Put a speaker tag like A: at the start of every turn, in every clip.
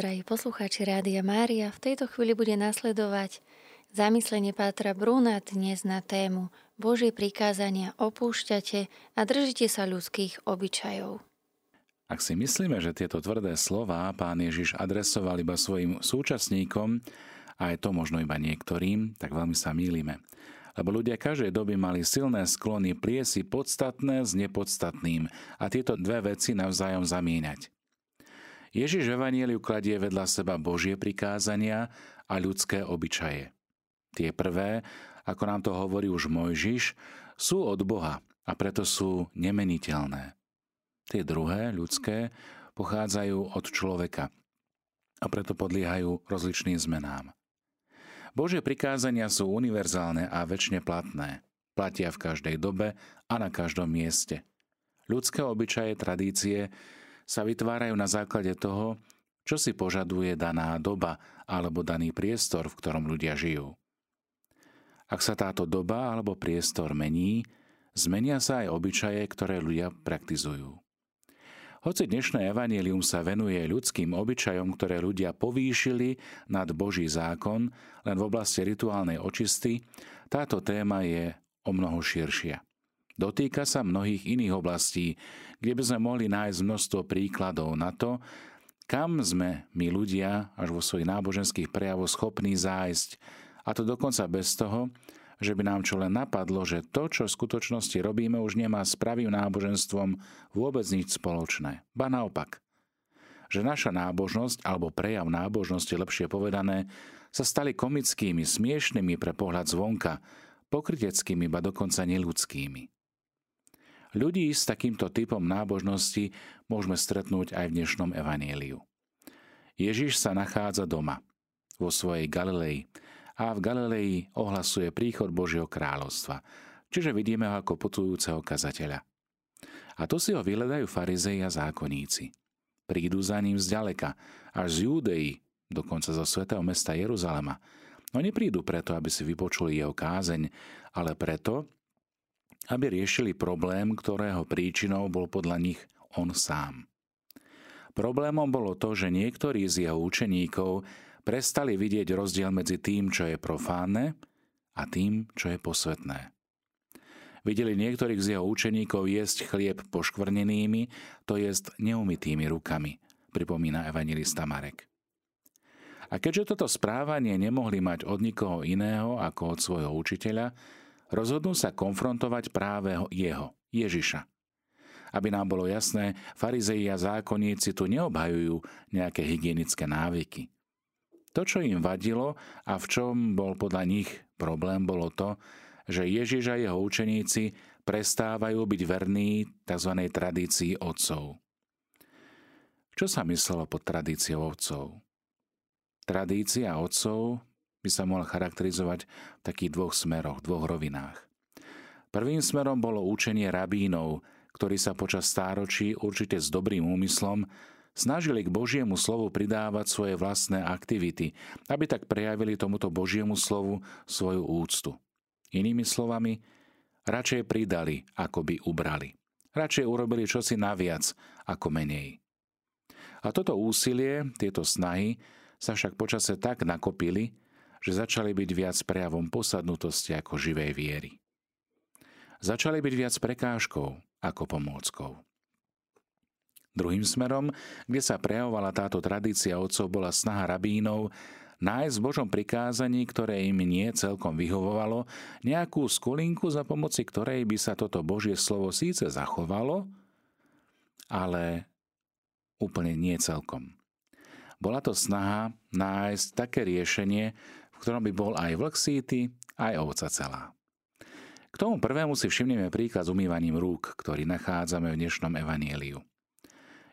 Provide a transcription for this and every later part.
A: Drahí poslucháči Rádia Mária, v tejto chvíli bude nasledovať zamyslenie Pátra Bruna dnes na tému Božie prikázania opúšťate a držite sa ľudských obyčajov.
B: Ak si myslíme, že tieto tvrdé slova pán Ježiš adresoval iba svojim súčasníkom, a aj to možno iba niektorým, tak veľmi sa mýlime. Lebo ľudia každej doby mali silné sklony pliesi podstatné s nepodstatným a tieto dve veci navzájom zamieňať. Ježiš v kladie vedľa seba Božie prikázania a ľudské obyčaje. Tie prvé, ako nám to hovorí už Mojžiš, sú od Boha a preto sú nemeniteľné. Tie druhé, ľudské, pochádzajú od človeka a preto podliehajú rozličným zmenám. Božie prikázania sú univerzálne a väčšine platné. Platia v každej dobe a na každom mieste. Ľudské obyčaje, tradície sa vytvárajú na základe toho, čo si požaduje daná doba alebo daný priestor, v ktorom ľudia žijú. Ak sa táto doba alebo priestor mení, zmenia sa aj obyčaje, ktoré ľudia praktizujú. Hoci dnešné evanílium sa venuje ľudským obyčajom, ktoré ľudia povýšili nad Boží zákon len v oblasti rituálnej očisty, táto téma je o mnoho širšia. Dotýka sa mnohých iných oblastí, kde by sme mohli nájsť množstvo príkladov na to, kam sme my ľudia až vo svojich náboženských prejavoch schopní zájsť, a to dokonca bez toho, že by nám čo len napadlo, že to, čo v skutočnosti robíme, už nemá s pravým náboženstvom vôbec nič spoločné. Ba naopak. Že naša nábožnosť, alebo prejav nábožnosti, lepšie povedané, sa stali komickými, smiešnými pre pohľad zvonka, pokryteckými, ba dokonca neludskými. Ľudí s takýmto typom nábožnosti môžeme stretnúť aj v dnešnom evanieliu. Ježiš sa nachádza doma, vo svojej Galilei a v Galilei ohlasuje príchod Božieho kráľovstva, čiže vidíme ho ako putujúceho kazateľa. A tu si ho vyhľadajú farizei a zákonníci. Prídu za ním zďaleka, až z Júdei, dokonca zo svätého mesta Jeruzalema. No neprídu preto, aby si vypočuli jeho kázeň, ale preto, aby riešili problém, ktorého príčinou bol podľa nich on sám. Problémom bolo to, že niektorí z jeho učeníkov prestali vidieť rozdiel medzi tým, čo je profánne a tým, čo je posvetné. Videli niektorých z jeho učeníkov jesť chlieb poškvrnenými, to jest neumytými rukami, pripomína evangelista Marek. A keďže toto správanie nemohli mať od nikoho iného ako od svojho učiteľa, rozhodnú sa konfrontovať práve jeho, Ježiša. Aby nám bolo jasné, farizei a zákonníci tu neobhajujú nejaké hygienické návyky. To, čo im vadilo a v čom bol podľa nich problém, bolo to, že Ježiš a jeho učeníci prestávajú byť verní tzv. tradícii otcov. Čo sa myslelo pod tradíciou otcov? Tradícia otcov by sa mohol charakterizovať v takých dvoch smeroch, dvoch rovinách. Prvým smerom bolo učenie rabínov, ktorí sa počas stáročí určite s dobrým úmyslom snažili k Božiemu slovu pridávať svoje vlastné aktivity, aby tak prejavili tomuto Božiemu slovu svoju úctu. Inými slovami, radšej pridali, ako by ubrali. Radšej urobili čosi naviac, ako menej. A toto úsilie, tieto snahy sa však počase tak nakopili, že začali byť viac prejavom posadnutosti ako živej viery. Začali byť viac prekážkou ako pomôckou. Druhým smerom, kde sa prejavovala táto tradícia otcov, bola snaha rabínov nájsť v Božom prikázaní, ktoré im nie celkom vyhovovalo, nejakú skulinku, za pomoci ktorej by sa toto Božie slovo síce zachovalo, ale úplne nie celkom. Bola to snaha nájsť také riešenie, ktorom by bol aj vlk síty, aj ovca celá. K tomu prvému si všimneme príklad s umývaním rúk, ktorý nachádzame v dnešnom evanieliu.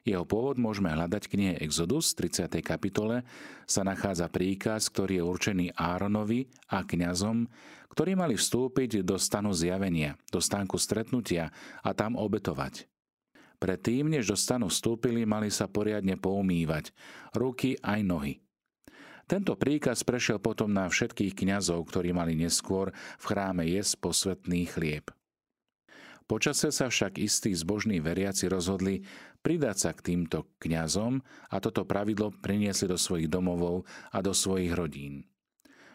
B: Jeho pôvod môžeme hľadať v knihe Exodus, 30. kapitole, sa nachádza príkaz, ktorý je určený Áronovi a kňazom, ktorí mali vstúpiť do stanu zjavenia, do stánku stretnutia a tam obetovať. Predtým, než do stanu vstúpili, mali sa poriadne poumývať, ruky aj nohy. Tento príkaz prešiel potom na všetkých kňazov, ktorí mali neskôr v chráme jesť posvetný chlieb. Počase sa však istí zbožní veriaci rozhodli pridať sa k týmto kňazom a toto pravidlo priniesli do svojich domovov a do svojich rodín.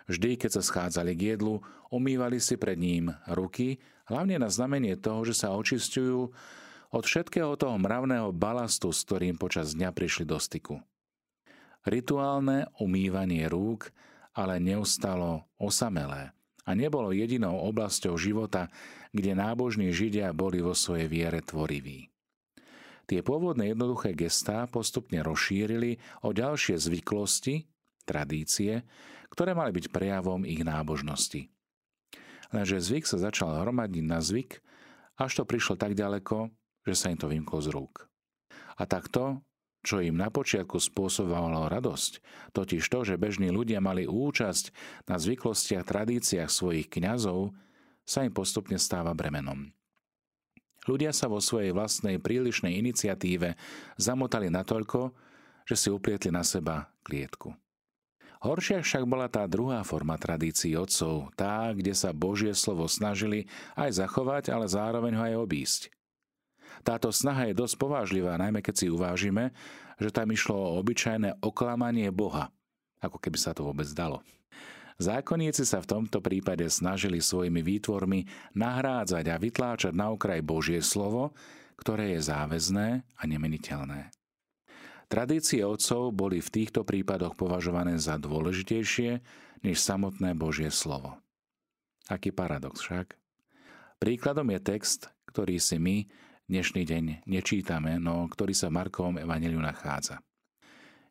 B: Vždy, keď sa schádzali k jedlu, umývali si pred ním ruky, hlavne na znamenie toho, že sa očistujú od všetkého toho mravného balastu, s ktorým počas dňa prišli do styku. Rituálne umývanie rúk ale neustalo osamelé a nebolo jedinou oblasťou života, kde nábožní Židia boli vo svojej viere tvoriví. Tie pôvodné jednoduché gestá postupne rozšírili o ďalšie zvyklosti, tradície, ktoré mali byť prejavom ich nábožnosti. Lenže zvyk sa začal hromadiť na zvyk, až to prišlo tak ďaleko, že sa im to vymklo z rúk. A takto, čo im na počiatku spôsobovalo radosť, totiž to, že bežní ľudia mali účasť na zvyklostiach, tradíciách svojich kňazov, sa im postupne stáva bremenom. Ľudia sa vo svojej vlastnej prílišnej iniciatíve zamotali natoľko, že si uplietli na seba klietku. Horšia však bola tá druhá forma tradícií otcov, tá, kde sa Božie slovo snažili aj zachovať, ale zároveň ho aj obísť. Táto snaha je dosť povážlivá, najmä keď si uvážime, že tam išlo o obyčajné oklamanie Boha, ako keby sa to vôbec dalo. Zákonníci sa v tomto prípade snažili svojimi výtvormi nahrádzať a vytláčať na okraj Božie slovo, ktoré je záväzné a nemeniteľné. Tradície otcov boli v týchto prípadoch považované za dôležitejšie než samotné Božie slovo. Aký paradox však? Príkladom je text, ktorý si my dnešný deň nečítame, no ktorý sa v Markovom evaneliu nachádza.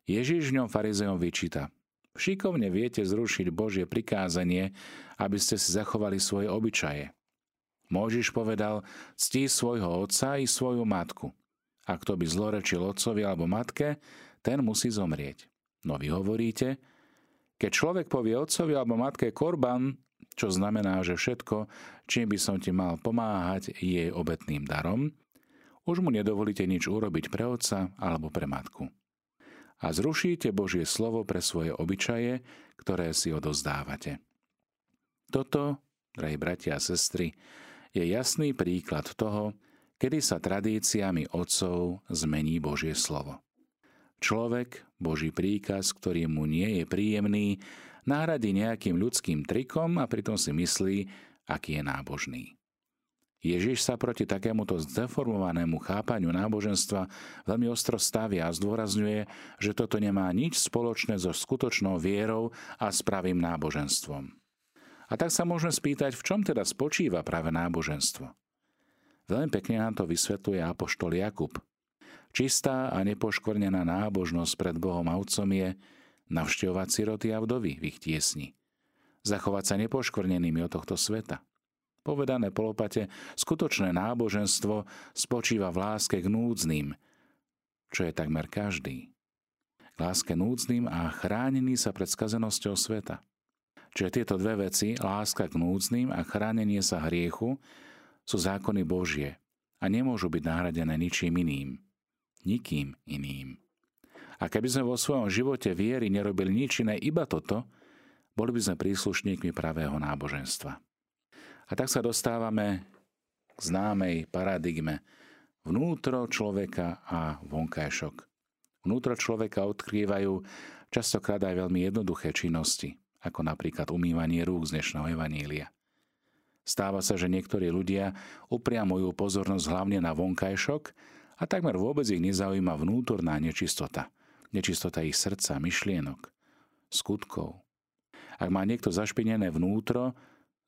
B: Ježiš v ňom farizejom vyčíta. Šikovne viete zrušiť Božie prikázanie, aby ste si zachovali svoje obyčaje. Môžiš povedal, ctí svojho otca i svoju matku – a kto by zlorečil otcovi alebo matke, ten musí zomrieť. No vy hovoríte, keď človek povie otcovi alebo matke korban, čo znamená, že všetko, čím by som ti mal pomáhať, je obetným darom, už mu nedovolíte nič urobiť pre otca alebo pre matku. A zrušíte Božie slovo pre svoje obyčaje, ktoré si odozdávate. Toto, drahí bratia a sestry, je jasný príklad toho, kedy sa tradíciami otcov zmení Božie slovo. Človek, Boží príkaz, ktorý mu nie je príjemný, nahradí nejakým ľudským trikom a pritom si myslí, aký je nábožný. Ježiš sa proti takémuto zdeformovanému chápaniu náboženstva veľmi ostro stavia a zdôrazňuje, že toto nemá nič spoločné so skutočnou vierou a spravým náboženstvom. A tak sa môžeme spýtať, v čom teda spočíva práve náboženstvo. Veľmi pekne nám to vysvetľuje apoštol Jakub. Čistá a nepoškvrnená nábožnosť pred Bohom a Otcom je navštevovať siroty a vdovy v ich tiesni. Zachovať sa nepoškvrnenými od tohto sveta. Povedané polopate, skutočné náboženstvo spočíva v láske k núdznym, čo je takmer každý. K láske núdznym a chránený sa pred skazenosťou sveta. Čiže tieto dve veci, láska k núdznym a chránenie sa hriechu, sú zákony Božie a nemôžu byť nahradené ničím iným. Nikým iným. A keby sme vo svojom živote viery nerobili nič iné, iba toto, boli by sme príslušníkmi pravého náboženstva. A tak sa dostávame k známej paradigme vnútro človeka a vonkajšok. Vnútro človeka odkrývajú častokrát aj veľmi jednoduché činnosti, ako napríklad umývanie rúk z dnešného evanília. Stáva sa, že niektorí ľudia upriamujú pozornosť hlavne na vonkajšok a takmer vôbec ich nezaujíma vnútorná nečistota. Nečistota ich srdca, myšlienok, skutkov. Ak má niekto zašpinené vnútro,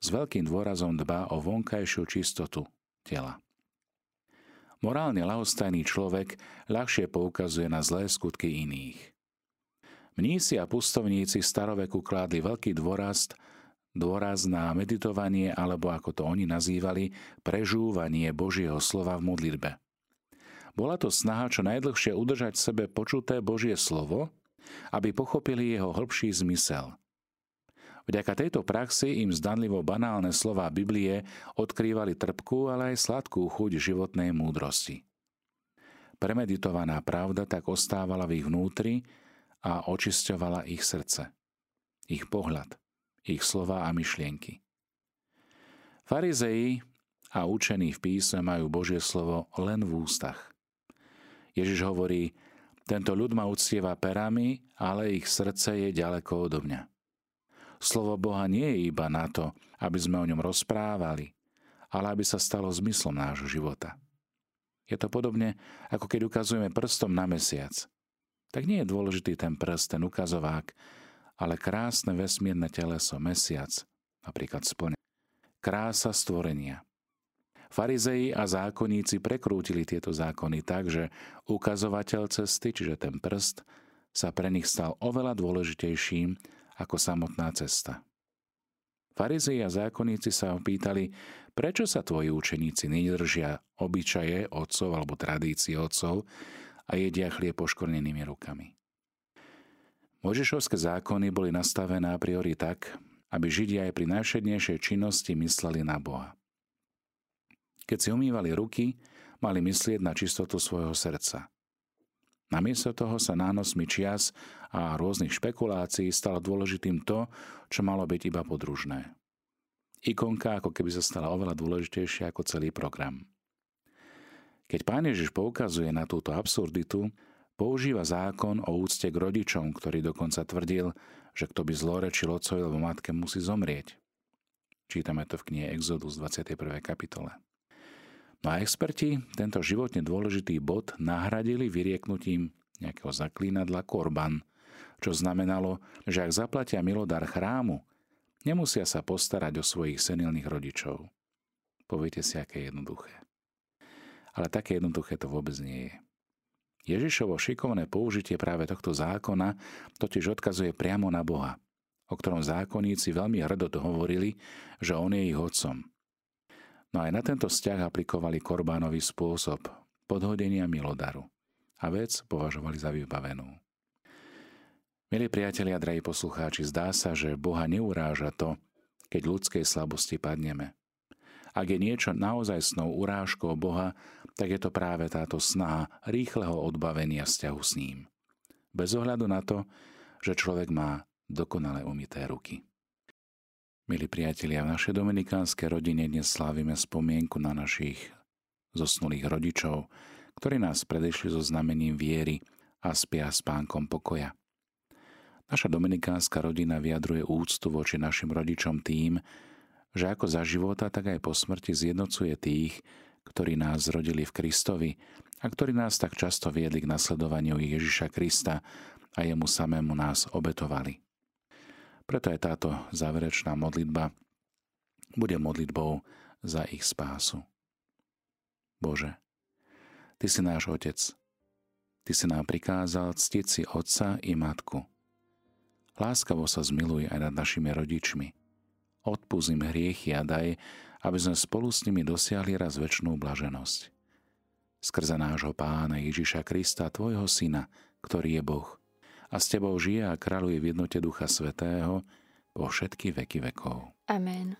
B: s veľkým dôrazom dbá o vonkajšiu čistotu tela. Morálne lahostajný človek ľahšie poukazuje na zlé skutky iných. Mnísi a pustovníci staroveku kládli veľký dôraz dôraz na meditovanie alebo ako to oni nazývali, prežúvanie Božieho slova v modlitbe. Bola to snaha čo najdlhšie udržať v sebe počuté Božie slovo, aby pochopili jeho hĺbší zmysel. Vďaka tejto praxi im zdanlivo banálne slová Biblie odkrývali trpkú, ale aj sladkú chuť životnej múdrosti. Premeditovaná pravda tak ostávala v ich vnútri a očisťovala ich srdce, ich pohľad – ich slova a myšlienky. Farizei a učení v písme majú Božie slovo len v ústach. Ježiš hovorí, tento ľud ma uctieva perami, ale ich srdce je ďaleko odo mňa. Slovo Boha nie je iba na to, aby sme o ňom rozprávali, ale aby sa stalo zmyslom nášho života. Je to podobne, ako keď ukazujeme prstom na mesiac. Tak nie je dôležitý ten prst, ten ukazovák, ale krásne vesmírne teleso, mesiac, napríklad splne. Krása stvorenia. Farizei a zákonníci prekrútili tieto zákony tak, že ukazovateľ cesty, čiže ten prst, sa pre nich stal oveľa dôležitejším ako samotná cesta. Farizei a zákonníci sa opýtali, prečo sa tvoji učeníci nedržia obyčaje otcov alebo tradície otcov a jedia chlieb poškornenými rukami. Mojžišovské zákony boli nastavené a priori tak, aby Židia aj pri najvšednejšej činnosti mysleli na Boha. Keď si umývali ruky, mali myslieť na čistotu svojho srdca. Namiesto toho sa nánosmi čias a rôznych špekulácií stalo dôležitým to, čo malo byť iba podružné. Ikonka ako keby sa stala oveľa dôležitejšia ako celý program. Keď pán Ježiš poukazuje na túto absurditu, používa zákon o úcte k rodičom, ktorý dokonca tvrdil, že kto by zlorečil otcovi alebo matke musí zomrieť. Čítame to v knihe Exodus 21. kapitole. No a experti tento životne dôležitý bod nahradili vyrieknutím nejakého zaklínadla korban, čo znamenalo, že ak zaplatia milodar chrámu, nemusia sa postarať o svojich senilných rodičov. Poviete si, aké jednoduché. Ale také jednoduché to vôbec nie je. Ježišovo šikovné použitie práve tohto zákona totiž odkazuje priamo na Boha, o ktorom zákonníci veľmi hrdo hovorili, že On je ich otcom – No aj na tento vzťah aplikovali Korbánový spôsob podhodenia milodaru a vec považovali za vybavenú. Milí priatelia, drahí poslucháči, zdá sa, že Boha neuráža to, keď ľudskej slabosti padneme. Ak je niečo naozaj snou urážkou Boha, tak je to práve táto snaha rýchleho odbavenia vzťahu s ním. Bez ohľadu na to, že človek má dokonale umité ruky. Milí priatelia, v našej dominikánskej rodine dnes slávime spomienku na našich zosnulých rodičov, ktorí nás predešli so znamením viery a spia s pánkom pokoja. Naša dominikánska rodina vyjadruje úctu voči našim rodičom tým, že ako za života, tak aj po smrti zjednocuje tých, ktorí nás zrodili v Kristovi a ktorí nás tak často viedli k nasledovaniu Ježiša Krista a jemu samému nás obetovali. Preto aj táto záverečná modlitba bude modlitbou za ich spásu. Bože, Ty si náš Otec. Ty si nám prikázal ctiť si Otca i Matku. Láskavo sa zmiluj aj nad našimi rodičmi. Odpúsť im hriechy a daj, aby sme spolu s nimi dosiahli raz väčšnú blaženosť. Skrze nášho Pána Ježiša Krista, Tvojho Syna, ktorý je Boh – a s Tebou žije a kráľuje v jednote Ducha Svetého po všetky veky vekov.
A: Amen.